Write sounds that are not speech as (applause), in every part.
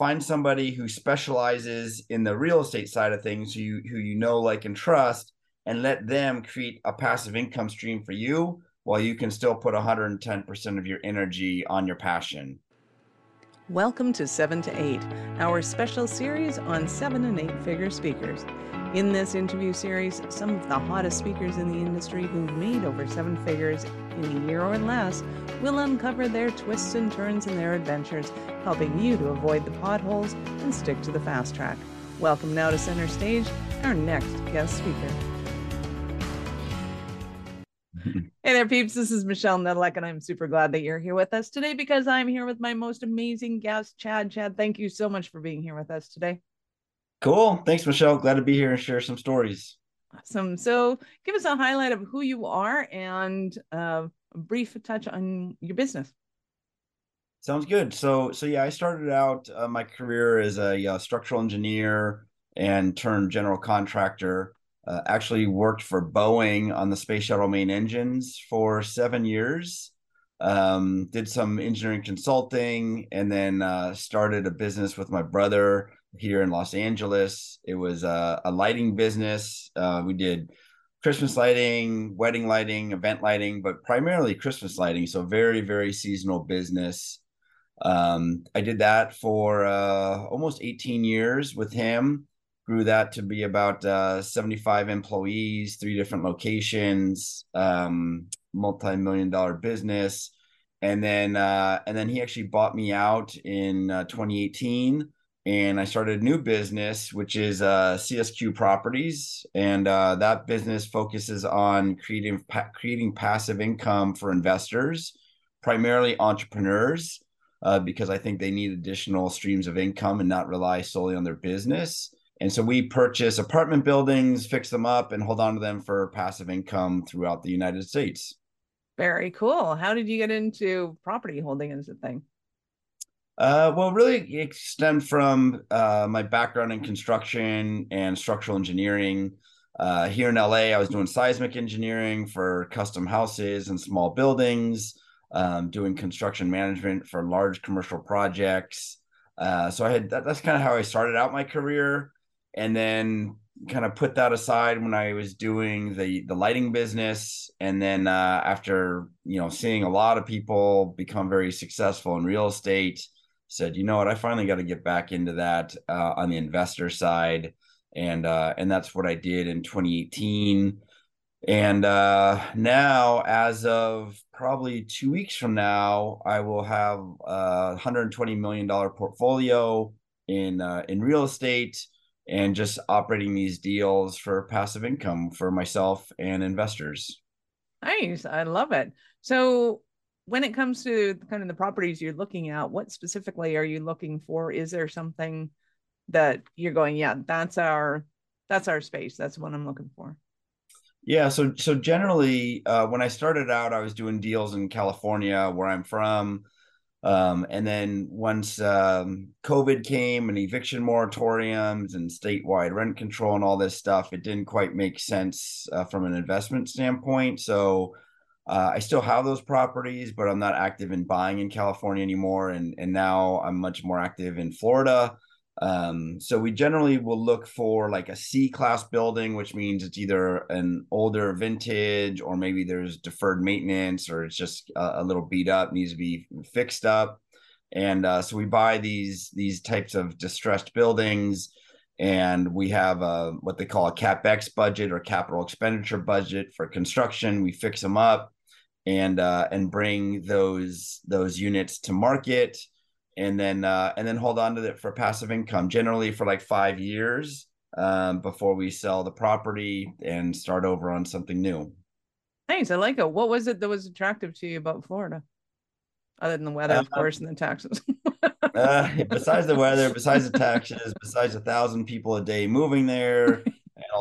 find somebody who specializes in the real estate side of things who you, who you know like and trust and let them create a passive income stream for you while you can still put 110% of your energy on your passion Welcome to 7 to 8, our special series on 7 and 8 figure speakers. In this interview series, some of the hottest speakers in the industry who've made over seven figures in a year or less we'll uncover their twists and turns in their adventures, helping you to avoid the potholes and stick to the fast track. Welcome now to center stage, our next guest speaker. (laughs) Hey there, peeps. This is Michelle Nedelec, and I'm super glad that you're here with us today because I'm here with my most amazing guest, Chad. Chad, thank you so much for being here with us today. Cool. Thanks, Michelle. Glad to be here and share some stories. Awesome. So, give us a highlight of who you are and uh, a brief touch on your business. Sounds good. So, so yeah, I started out uh, my career as a uh, structural engineer and turned general contractor. Uh, actually worked for Boeing on the space shuttle main engines for seven years. Um, did some engineering consulting and then uh, started a business with my brother here in Los Angeles. It was a, a lighting business. Uh, we did Christmas lighting, wedding lighting, event lighting, but primarily Christmas lighting. So very, very seasonal business. Um, I did that for uh, almost 18 years with him grew that to be about uh, 75 employees, three different locations, um, multi-million dollar business. And then, uh, and then he actually bought me out in uh, 2018 and I started a new business, which is uh, CSQ Properties, and uh, that business focuses on creating pa- creating passive income for investors, primarily entrepreneurs, uh, because I think they need additional streams of income and not rely solely on their business. And so we purchase apartment buildings, fix them up, and hold on to them for passive income throughout the United States. Very cool. How did you get into property holding as a thing? Uh, well, really, it stemmed from uh, my background in construction and structural engineering. Uh, here in LA, I was doing seismic engineering for custom houses and small buildings, um, doing construction management for large commercial projects. Uh, so I had that, that's kind of how I started out my career and then kind of put that aside when I was doing the the lighting business and then uh, after you know seeing a lot of people become very successful in real estate said you know what I finally got to get back into that uh, on the investor side and uh, and that's what I did in 2018 and uh, now as of probably 2 weeks from now I will have a 120 million dollar portfolio in uh, in real estate and just operating these deals for passive income for myself and investors. Nice. I love it. So when it comes to kind of the properties you're looking at, what specifically are you looking for? Is there something that you're going, yeah, that's our that's our space. That's what I'm looking for. Yeah, so so generally, uh, when I started out, I was doing deals in California, where I'm from, um, and then once um, COVID came and eviction moratoriums and statewide rent control and all this stuff, it didn't quite make sense uh, from an investment standpoint. So uh, I still have those properties, but I'm not active in buying in California anymore. And and now I'm much more active in Florida. Um, so we generally will look for like a C class building, which means it's either an older vintage or maybe there's deferred maintenance or it's just a, a little beat up, needs to be fixed up. And uh, so we buy these these types of distressed buildings, and we have a what they call a capex budget or capital expenditure budget for construction. We fix them up and uh, and bring those those units to market and then uh, and then hold on to it for passive income, generally for like five years um, before we sell the property and start over on something new. Nice, I like it. What was it that was attractive to you about Florida, other than the weather, of uh, course, and the taxes? uh, (laughs) besides the weather, besides the taxes, besides a thousand people a day moving there,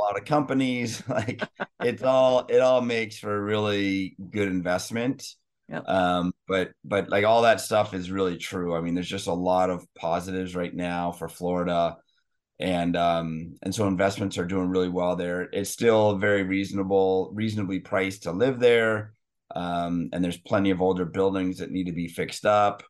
lot of companies, (laughs) like it's all it all makes for a really good investment. Yep. Um, but but like all that stuff is really true. I mean, there's just a lot of positives right now for Florida, and um, and so investments are doing really well there. It's still very reasonable, reasonably priced to live there, um, and there's plenty of older buildings that need to be fixed up.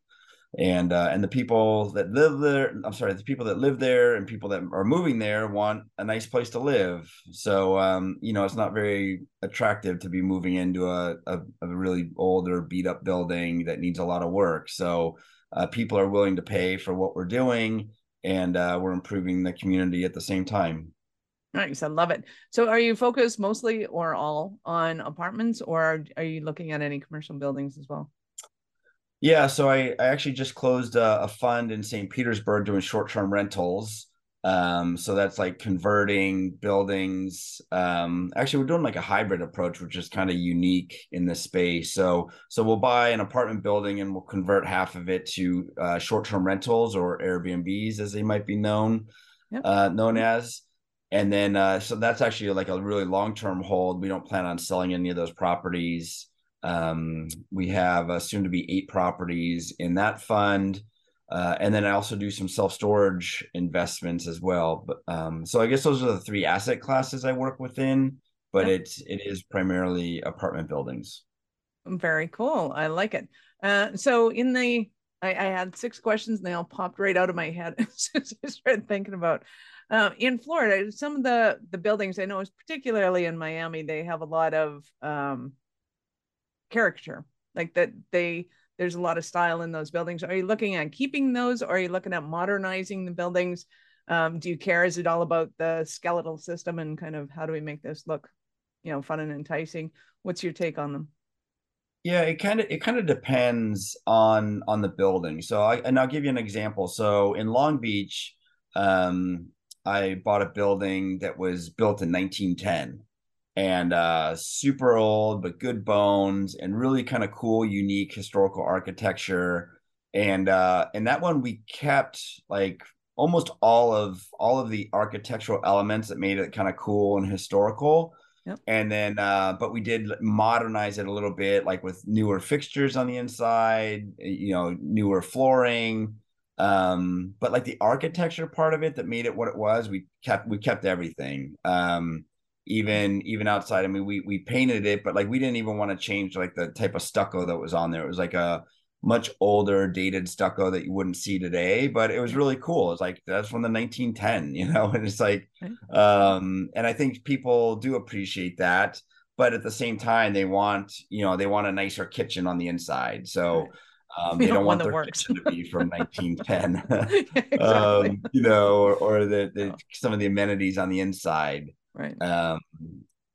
And uh, and the people that live there i'm sorry the people that live there and people that are moving there want a nice place to live so um, you know it's not very attractive to be moving into a, a, a really older beat up building that needs a lot of work so uh, people are willing to pay for what we're doing and uh, we're improving the community at the same time Nice. I love it. So are you focused mostly or all on apartments or are you looking at any commercial buildings as well? Yeah, so I, I actually just closed a, a fund in St. Petersburg doing short-term rentals. Um, so that's like converting buildings. Um, actually, we're doing like a hybrid approach, which is kind of unique in this space. So, so we'll buy an apartment building and we'll convert half of it to uh, short-term rentals or Airbnbs, as they might be known, yep. uh, known as. And then, uh, so that's actually like a really long-term hold. We don't plan on selling any of those properties. Um, we have uh, soon to be eight properties in that fund. Uh, and then I also do some self storage investments as well. But um, so I guess those are the three asset classes I work within. But yep. it's it is primarily apartment buildings. Very cool. I like it. Uh, so in the I, I, had six questions and they all popped right out of my head (laughs) as I started thinking about. Uh, in Florida, some of the the buildings I know, is particularly in Miami, they have a lot of um, caricature like that they there's a lot of style in those buildings. Are you looking at keeping those or are you looking at modernizing the buildings? Um, do you care? Is it all about the skeletal system and kind of how do we make this look you know fun and enticing? What's your take on them? Yeah it kind of it kind of depends on on the building. So i and i'll give you an example. So in long beach um i bought a building that was built in 1910 and uh, super old but good bones and really kind of cool, unique historical architecture. And uh, and that one we kept like almost all of all of the architectural elements that made it kind of cool and historical. Yep. And then, uh, but we did modernize it a little bit, like with newer fixtures on the inside, you know, newer flooring. Um, but like the architecture part of it that made it what it was, we kept we kept everything. Um, even even outside. I mean, we we painted it, but like we didn't even want to change like the type of stucco that was on there. It was like a much older, dated stucco that you wouldn't see today, but it was really cool. It's like that's from the 1910, (laughs) you know, and it's like, um, and I think people do appreciate that, but at the same time, they want, you know, they want a nicer kitchen on the inside. So. Um, they don't, don't want their works. kitchen to be from (laughs) 1910, (laughs) exactly. um, you know, or, or the, the oh. some of the amenities on the inside. Right. Um,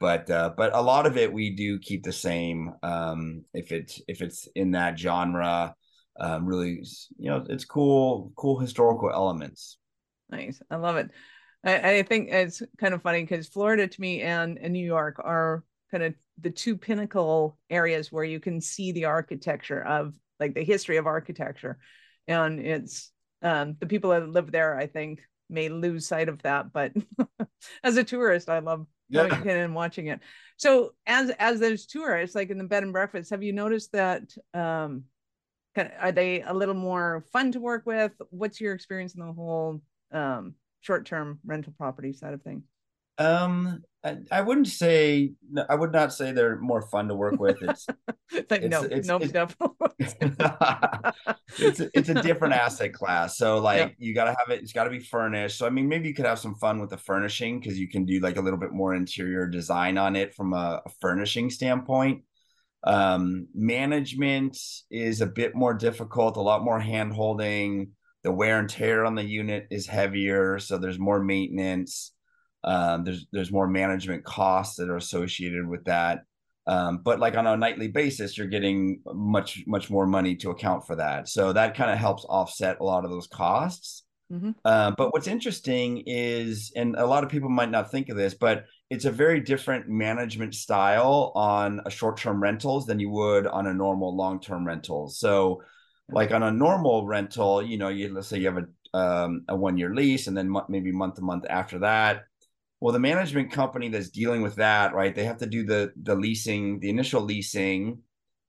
but uh, but a lot of it we do keep the same. Um, if it's if it's in that genre, um, really, you know, it's cool, cool historical elements. Nice, I love it. I, I think it's kind of funny because Florida to me and, and New York are kind of the two pinnacle areas where you can see the architecture of like the history of architecture, and it's um, the people that live there. I think may lose sight of that but (laughs) as a tourist i love yeah. going in and watching it. So as as those tourists like in the bed and breakfast have you noticed that um are they a little more fun to work with? What's your experience in the whole um short-term rental property side of things um I, I wouldn't say I would not say they're more fun to work with. It's (laughs) like it's, no, it's, nope, it's, (laughs) it's, it's a different asset class. So like yep. you got to have it. It's got to be furnished. So I mean, maybe you could have some fun with the furnishing because you can do like a little bit more interior design on it from a, a furnishing standpoint. Um, management is a bit more difficult. A lot more hand holding. The wear and tear on the unit is heavier, so there's more maintenance um, there's there's more management costs that are associated with that. Um, but like on a nightly basis, you're getting much much more money to account for that. So that kind of helps offset a lot of those costs. Mm-hmm. Uh, but what's interesting is, and a lot of people might not think of this, but it's a very different management style on a short-term rentals than you would on a normal long-term rental. So, like on a normal rental, you know, you let's say you have a um, a one-year lease, and then maybe month to month after that, well, the management company that's dealing with that, right? They have to do the the leasing, the initial leasing,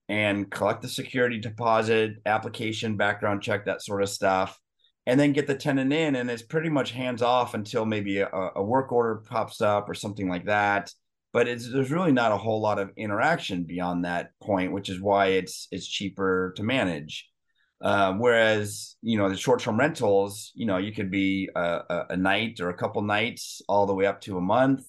and collect the security deposit, application, background check, that sort of stuff, and then get the tenant in. And it's pretty much hands off until maybe a, a work order pops up or something like that. But it's there's really not a whole lot of interaction beyond that point, which is why it's it's cheaper to manage. Uh, whereas you know the short-term rentals, you know, you could be a, a, night or a couple nights, all the way up to a month,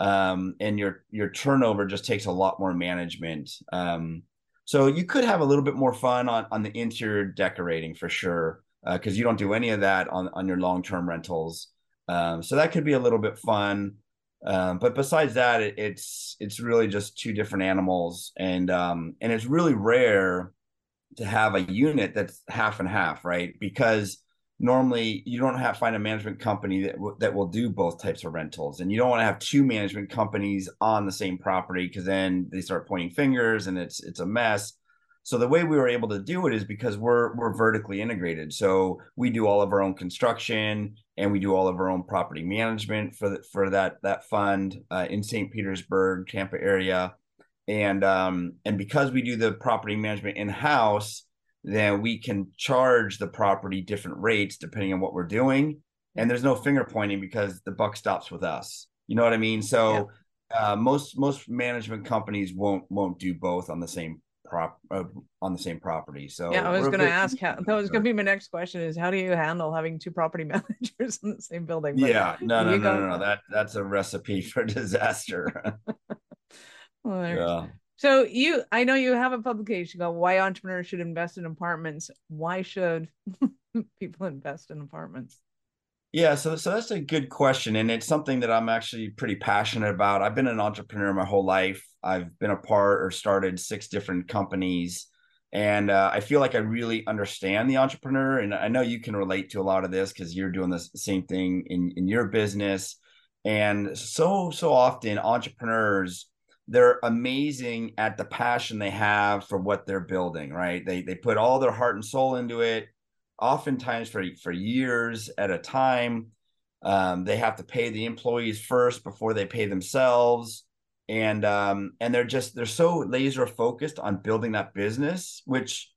um, and your your turnover just takes a lot more management. Um, so you could have a little bit more fun on on the interior decorating for sure, because uh, you don't do any of that on on your long-term rentals. Um, so that could be a little bit fun. Um, but besides that, it, it's it's really just two different animals, and um, and it's really rare to have a unit that's half and half, right? Because normally you don't have find a management company that w- that will do both types of rentals, and you don't want to have two management companies on the same property because then they start pointing fingers and it's it's a mess. So the way we were able to do it is because we're we're vertically integrated. So we do all of our own construction and we do all of our own property management for the, for that that fund uh, in St. Petersburg, Tampa area, and um, and because we do the property management in house, then we can charge the property different rates depending on what we're doing, and there's no finger pointing because the buck stops with us. You know what I mean? So. Yeah. Uh, most most management companies won't won't do both on the same prop uh, on the same property. So yeah, I was going to ask how that was going to be my next question is how do you handle having two property (laughs) managers in the same building? But yeah, no, no, no, no, no, That that's a recipe (laughs) for disaster. (laughs) well, yeah. So you, I know you have a publication called "Why Entrepreneurs Should Invest in Apartments." Why should (laughs) people invest in apartments? Yeah, so so that's a good question, and it's something that I'm actually pretty passionate about. I've been an entrepreneur my whole life. I've been a part or started six different companies, and uh, I feel like I really understand the entrepreneur. And I know you can relate to a lot of this because you're doing the same thing in in your business. And so so often entrepreneurs they're amazing at the passion they have for what they're building. Right? They they put all their heart and soul into it oftentimes for for years at a time. Um, they have to pay the employees first before they pay themselves, and um, and they're just they're so laser focused on building that business, which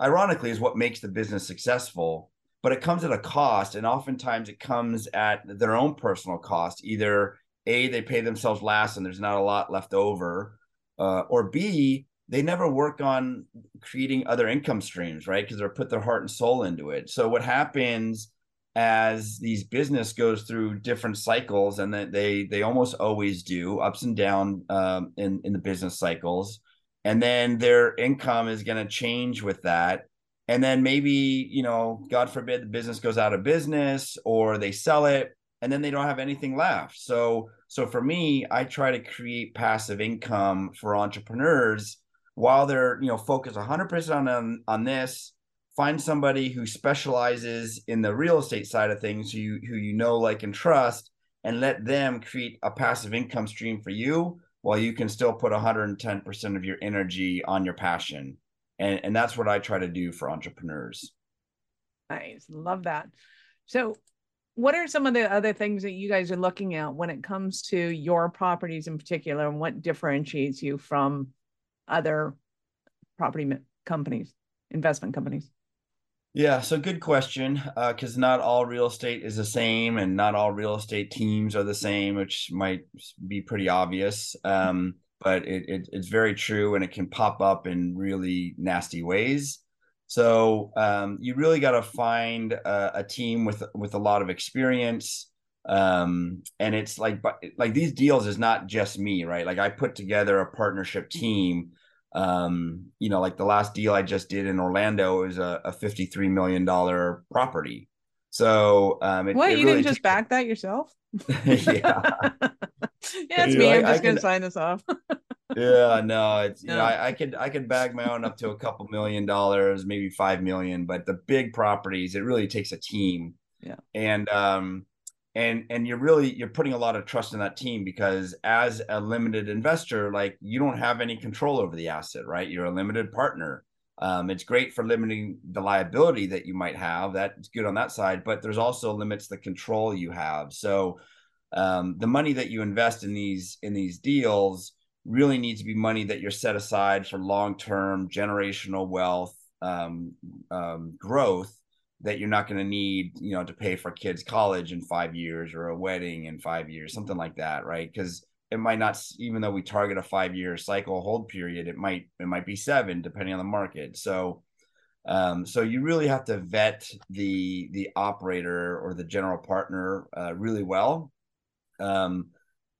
ironically is what makes the business successful. But it comes at a cost, and oftentimes it comes at their own personal cost. Either a they pay themselves last, and there's not a lot left over, uh, or b they never work on creating other income streams, right? Because they're put their heart and soul into it. So what happens as these business goes through different cycles, and that they they almost always do ups and down um, in in the business cycles, and then their income is going to change with that. And then maybe you know, God forbid, the business goes out of business or they sell it, and then they don't have anything left. So so for me, I try to create passive income for entrepreneurs while they're you know focused 100% on on this. Find somebody who specializes in the real estate side of things who you, who you know like and trust and let them create a passive income stream for you while you can still put 110% of your energy on your passion. And and that's what i try to do for entrepreneurs. Nice. Love that. So what are some of the other things that you guys are looking at when it comes to your properties in particular and what differentiates you from other property companies, investment companies? Yeah, so good question. Because uh, not all real estate is the same, and not all real estate teams are the same, which might be pretty obvious. Um, but it, it, it's very true, and it can pop up in really nasty ways. So um, you really got to find a, a, team with with a lot of experience. Um, and it's like, like these deals is not just me, right? Like I put together a partnership team um you know like the last deal i just did in orlando is a, a 53 million dollar property so um it, what it you really didn't just back that yourself (laughs) yeah (laughs) yeah it's me i'm just gonna sign this off yeah no it's no. you know I, I could i could bag my own up to a couple million dollars maybe five million but the big properties it really takes a team. Yeah. And um and and you're really you're putting a lot of trust in that team because as a limited investor like you don't have any control over the asset right? You're a limited partner. Um, it's great for limiting the liability that you might have that's good on that side but there's also limits the control you have. So um, the money that you invest in these in these deals really needs to be money that you're set aside for long-term generational wealth um, um growth that you're not going to need, you know, to pay for kids' college in five years or a wedding in five years, something like that, right? Because it might not, even though we target a five-year cycle hold period, it might it might be seven depending on the market. So, Um, so you really have to vet the the operator or the general partner uh, really well, um,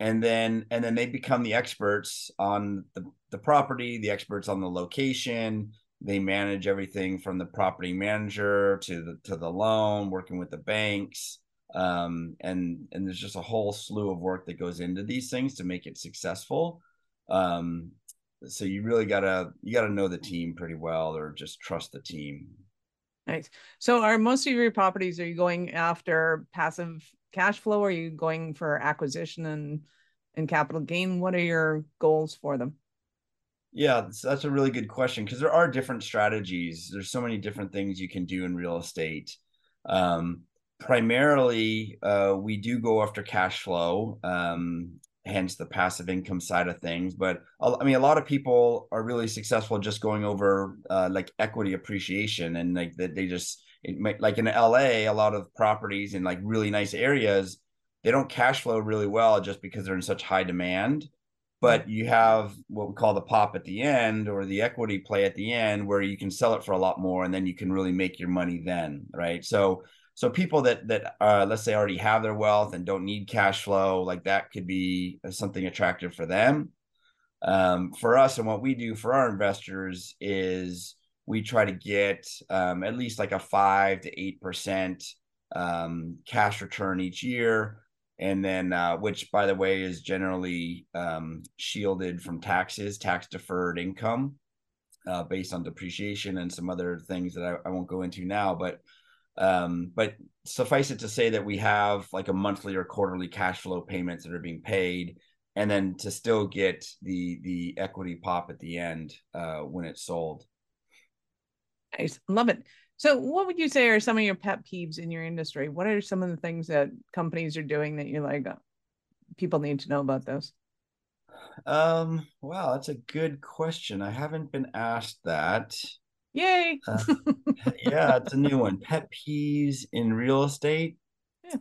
and then and then they become the experts on the the property, the experts on the location. They manage everything from the property manager to the to the loan, working with the banks, um, and and there's just a whole slew of work that goes into these things to make it successful. Um, so you really gotta you gotta know the team pretty well or just trust the team nice so are most of your properties are you going after passive cash flow? Are you going for acquisition and and capital gain? What are your goals for them? Yeah that's, a really good question because there are different strategies. There's so many different things you can do in real estate. Um, primarily uh, we do go after cash flow um, hence the passive income side of things. But I mean, a lot of people are really successful just going over uh, like equity appreciation and like that they just might, like in LA, a lot of properties in like really nice areas, they don't cash flow really well just because they're in such high demand. But you have what we call the pop at the end or the equity play at the end where you can sell it for a lot more and then you can really make your money then, right? So so people that that uh, let's say already have their wealth and don't need cash flow like that could be something attractive for them um, for us and what we do for our investors is we try to get um, at least like a five to eight percent um, cash return each year and then uh, which by the way is generally um, shielded from taxes tax deferred income uh, based on depreciation and some other things that I, I won't go into now but um, but suffice it to say that we have like a monthly or quarterly cash flow payments that are being paid, and then to still get the the equity pop at the end uh, when it's sold. Nice, love it. So, what would you say are some of your pet peeves in your industry? What are some of the things that companies are doing that you're like, oh, people need to know about those? Um, wow, that's a good question. I haven't been asked that. Yay! uh, yeah, it's a new one. Pet peeves in real estate. Yeah.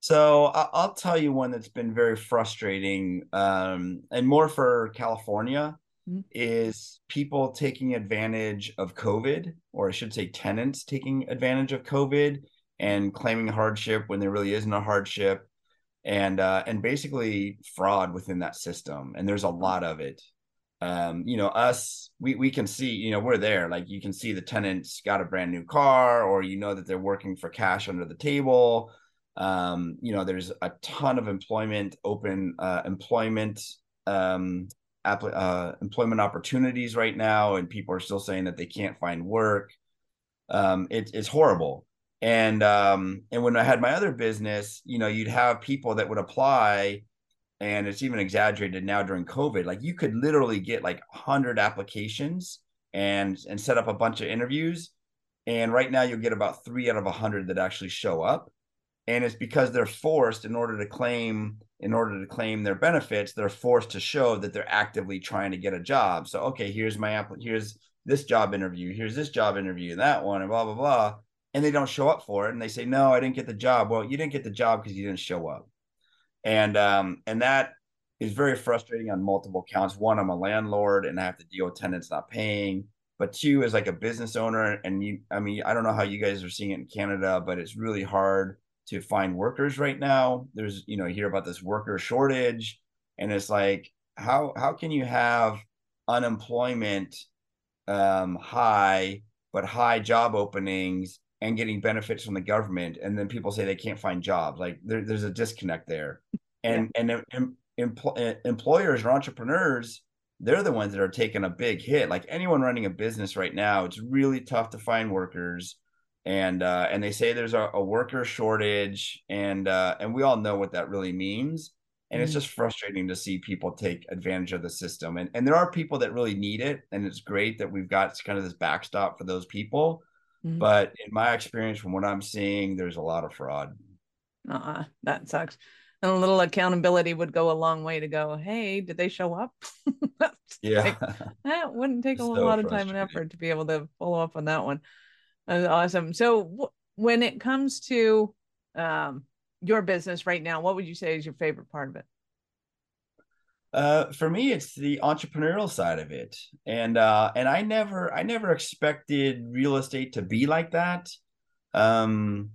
So I'll tell you one that's been very frustrating, um, and more for California, mm-hmm. is people taking advantage of COVID, or I should say, tenants taking advantage of COVID and claiming hardship when there really isn't a hardship, and uh, and basically fraud within that system. And there's a lot of it um, you know, us, we, we can see, you know, we're there. Like you can see the tenants got a brand new car, or you know that they're working for cash under the table. Um, you know, there's a ton of employment, open uh, employment, um, uh, employment opportunities right now, and people are still saying that they can't find work. Um, it, it's horrible. And um, and when I had my other business, you know, you'd have people that would apply and it's even exaggerated now during covid like you could literally get like 100 applications and and set up a bunch of interviews and right now you'll get about 3 out of a 100 that actually show up and it's because they're forced in order to claim in order to claim their benefits they're forced to show that they're actively trying to get a job so okay here's my app here's this job interview here's this job interview that one and blah blah blah and they don't show up for it and they say no i didn't get the job well you didn't get the job because you didn't show up and um, and that is very frustrating on multiple counts. One, I'm a landlord and I have to deal with tenants not paying. But two, is like a business owner, and you, I mean, I don't know how you guys are seeing it in Canada, but it's really hard to find workers right now. There's, you know, you hear about this worker shortage, and it's like, how how can you have unemployment um, high but high job openings and getting benefits from the government and then people say they can't find jobs like there, there's a disconnect there and yeah. and em, employers or entrepreneurs they're the ones that are taking a big hit like anyone running a business right now it's really tough to find workers and uh, and they say there's a, a worker shortage and uh, and we all know what that really means and mm-hmm. it's just frustrating to see people take advantage of the system and and there are people that really need it and it's great that we've got kind of this backstop for those people Mm-hmm. But in my experience, from what I'm seeing, there's a lot of fraud. Uh-uh, that sucks. And a little accountability would go a long way to go, hey, did they show up? (laughs) yeah. Like, that wouldn't take a (laughs) so lot of time and effort to be able to follow up on that one. That's awesome. So when it comes to um, your business right now, what would you say is your favorite part of it? Uh, for me, it's the entrepreneurial side of it, and uh, and I never I never expected real estate to be like that. Um,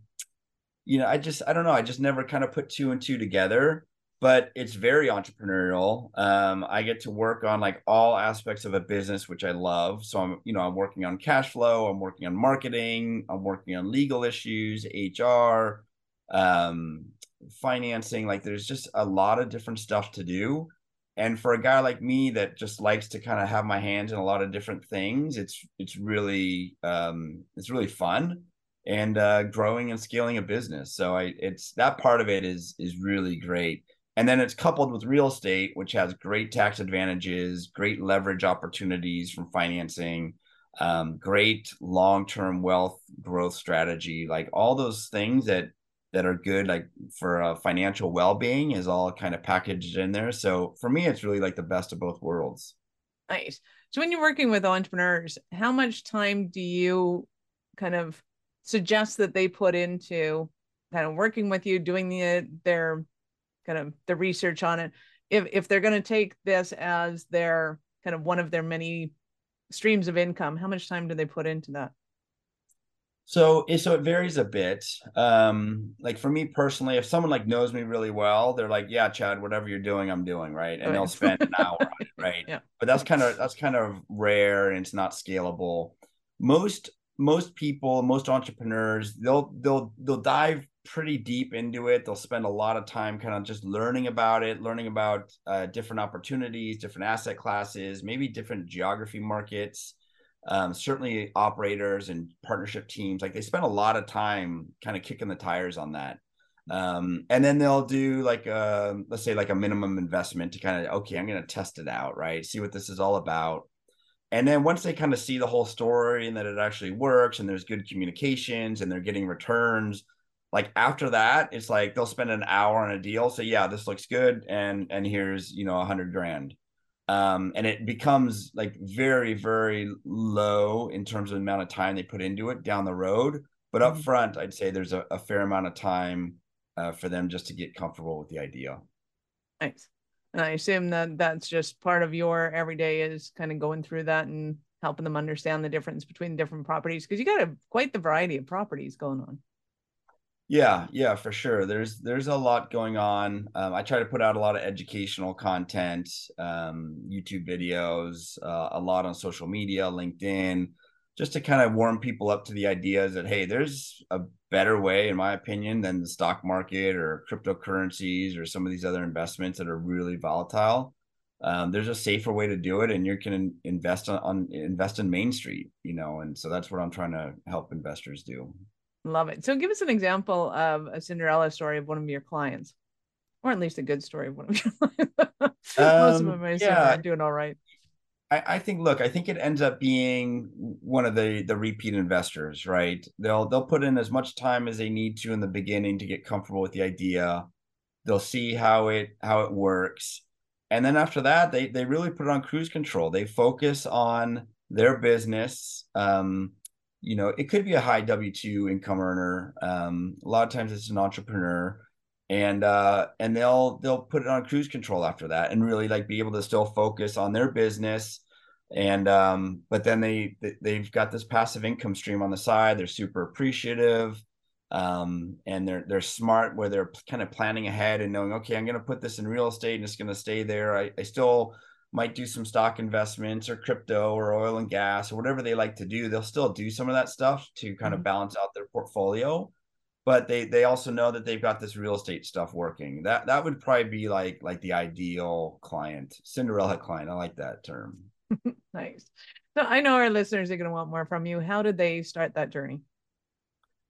you know, I just I don't know. I just never kind of put two and two together. But it's very entrepreneurial. Um, I get to work on like all aspects of a business, which I love. So I'm, you know, I'm working on cash flow. I'm working on marketing. I'm working on legal issues, HR, um, financing. Like, there's just a lot of different stuff to do and for a guy like me that just likes to kind of have my hands in a lot of different things it's it's really um it's really fun and uh growing and scaling a business so i it's that part of it is is really great and then it's coupled with real estate which has great tax advantages great leverage opportunities from financing um, great long-term wealth growth strategy. Like all those things that that are good like for uh, financial well-being is all kind of packaged in there. So for me it's really like the best of both worlds. Nice. So when you're working with entrepreneurs how much time do you kind of suggest that they put into kind of working with you doing the their kind of the research on it if if they're going to take this as their kind of one of their many streams of income how much time do they put into that so so it varies a bit. Um, like for me personally, if someone like knows me really well, they're like, "Yeah, Chad, whatever you're doing, I'm doing right," and right. they'll spend an hour on it, (laughs) right? Yeah. But that's kind of that's kind of rare and it's not scalable. Most most people, most entrepreneurs, they'll they'll they'll dive pretty deep into it. They'll spend a lot of time kind of just learning about it, learning about uh, different opportunities, different asset classes, maybe different geography markets um, certainly operators and partnership teams. Like they spend a lot of time kind of kicking the tires on that. Um, and then they'll do like a let's say like a minimum investment to kind of okay i'm going to test it out right? See what this is all about. And then once they kind of see the whole story and that it actually works and there's good communications and they're getting returns like after that it's like they'll spend an hour on a deal say yeah this looks good and and here's you know a hundred grand. Um, and it becomes like very very low in terms of the amount of time they put into it down the road but up mm-hmm. front i'd say there's a, a fair amount of time uh, for them just to get comfortable with the idea. Nice. And i assume that that's just part of your everyday is kind of going through that and helping them understand the difference between different properties because you got a quite the variety of properties going on yeah, yeah, for sure. There's there's a lot going on. Um, I try to put out a lot of educational content, um, YouTube videos, uh, a lot on social media, LinkedIn, just to kind of warm people up to the ideas that hey, there's a better way, in my opinion, than the stock market or cryptocurrencies or some of these other investments that are really volatile. Um, there's a safer way to do it, and you can invest on, on invest in Main Street, you know, and so that's what I'm trying to help investors do. Love it. So give us an example of a Cinderella story of one of your clients, or at least a good story of one of your clients. (laughs) Most of um, them I yeah. doing all right. I, I think look, I think it ends up being one of the the repeat investors, right? They'll they'll put in as much time as they need to in the beginning to get comfortable with the idea. They'll see how it how it works. And then after that, they they really put it on cruise control. They focus on their business. Um, you know, it could be a high W two income earner. Um, a lot of times it's an entrepreneur, and uh, and they'll they'll put it on cruise control after that, and really like be able to still focus on their business. And um, but then they they've got this passive income stream on the side. They're super appreciative, um, and they're they're smart where they're kind of planning ahead and knowing, okay, I'm going to put this in real estate and it's going to stay there. I, I still might do some stock investments or crypto or oil and gas or whatever they like to do they'll still do some of that stuff to kind of mm-hmm. balance out their portfolio. But they they also know that they've got this real estate stuff working. That that would probably be like like the ideal client cinderella client. I like that term. (laughs) Nice. So i know our listeners are going to want more from you. How did they start that journey?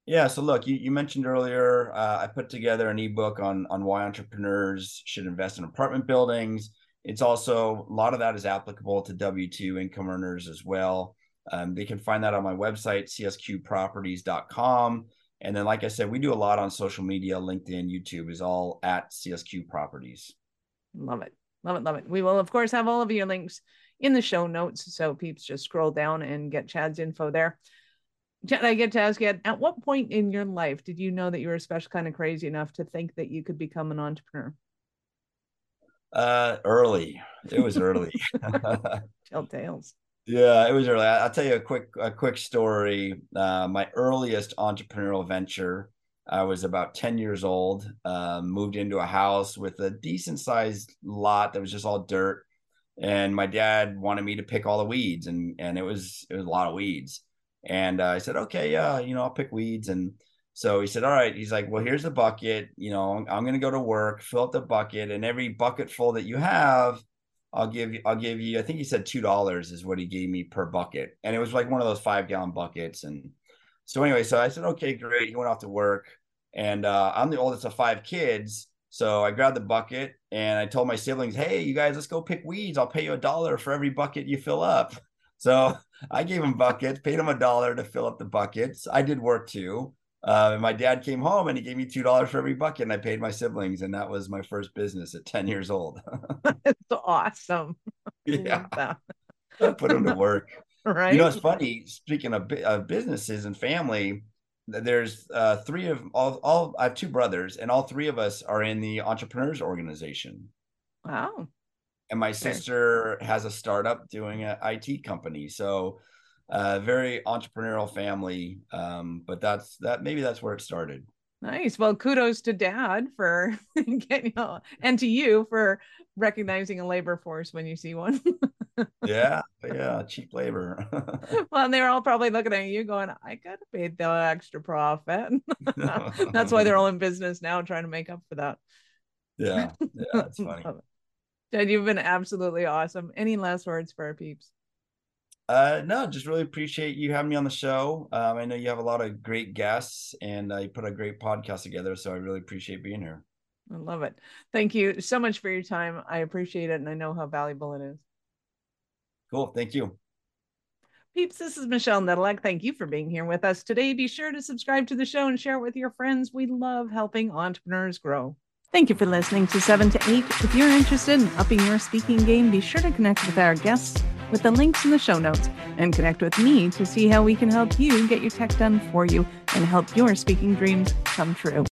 Yeah so look you, you mentioned earlier uh, i put together an ebook on on why entrepreneurs should invest in apartment buildings it's also a lot of that is applicable to W 2 income earners as well. Um, they can find that on my website, csqproperties.com. And then, like I said, we do a lot on social media, LinkedIn, YouTube is all at CSQ Properties. Love it. Love it. Love it. We will, of course, have all of your links in the show notes. So peeps just scroll down and get Chad's info there. Chad, I get to ask you, at what point in your life did you know that you were a special kind of crazy enough to think that you could become an entrepreneur? Uh, early. It was early. (laughs) Tell tales. Yeah, it was early. I, will tell you a quick a quick story. Uh, my earliest entrepreneurial venture. I was about ten years old. Uh, moved into a house with a decent sized lot that was just all dirt, and my dad wanted me to pick all the weeds, and and it was it was a lot of weeds. And uh, I said, okay, yeah, you know, I'll pick weeds. And so he said, all right. He's like, well, here's the bucket. You know, I'm going to go to work, fill up the bucket, and every bucket full that you have, I'll give you, I'll give you, I think he said $2 is what he gave me per bucket. And it was like one of those five gallon buckets. And so anyway, so I said, okay, great. He went off to work. And uh, I'm the oldest of five kids. So I grabbed the bucket and I told my siblings, hey, you guys, let's go pick weeds. I'll pay you a dollar for every bucket you fill up. (laughs) So I gave him buckets, paid him a dollar to fill up the buckets. I did work too. Uh, and my dad came home and he gave me two dollars for every bucket, and I paid my siblings, and that was my first business at ten years old. (laughs) (laughs) It's awesome. Yeah, (laughs) put them to work. Right. You know, it's funny. Speaking of, of businesses and family, there's uh, three of all. All I have two brothers, and all three of us are in the entrepreneurs organization. Wow. And my sister has a startup doing an IT company. So uh, very entrepreneurial family. Um, but that's that maybe that's where it started. Nice. Well, kudos to dad for (laughs) getting all, and to you for recognizing a labor force when you see one. (laughs) yeah, yeah, cheap labor. (laughs) well, and they were all probably looking at you going, I gotta pay the extra profit. That's why they're all in business now trying to make up for that. Yeah, yeah, that's funny. Chad, you've been absolutely awesome. Any last words for our peeps? Uh, no, just really appreciate you having me on the show. Um, I know you have a lot of great guests and uh, you put a great podcast together. So I really appreciate being here. I love it. Thank you so much for your time. I appreciate it. And I know how valuable it is. Cool. Thank you. Peeps, this is Michelle Nedelec. Thank you for being here with us today. Be sure to subscribe to the show and share it with your friends. We love helping entrepreneurs grow. Thank you for listening to 7 to 8. If you're interested in upping your speaking game, be sure to connect with our guests with the links in the show notes and connect with me to see how we can help you get your tech done for you and help your speaking dreams come true.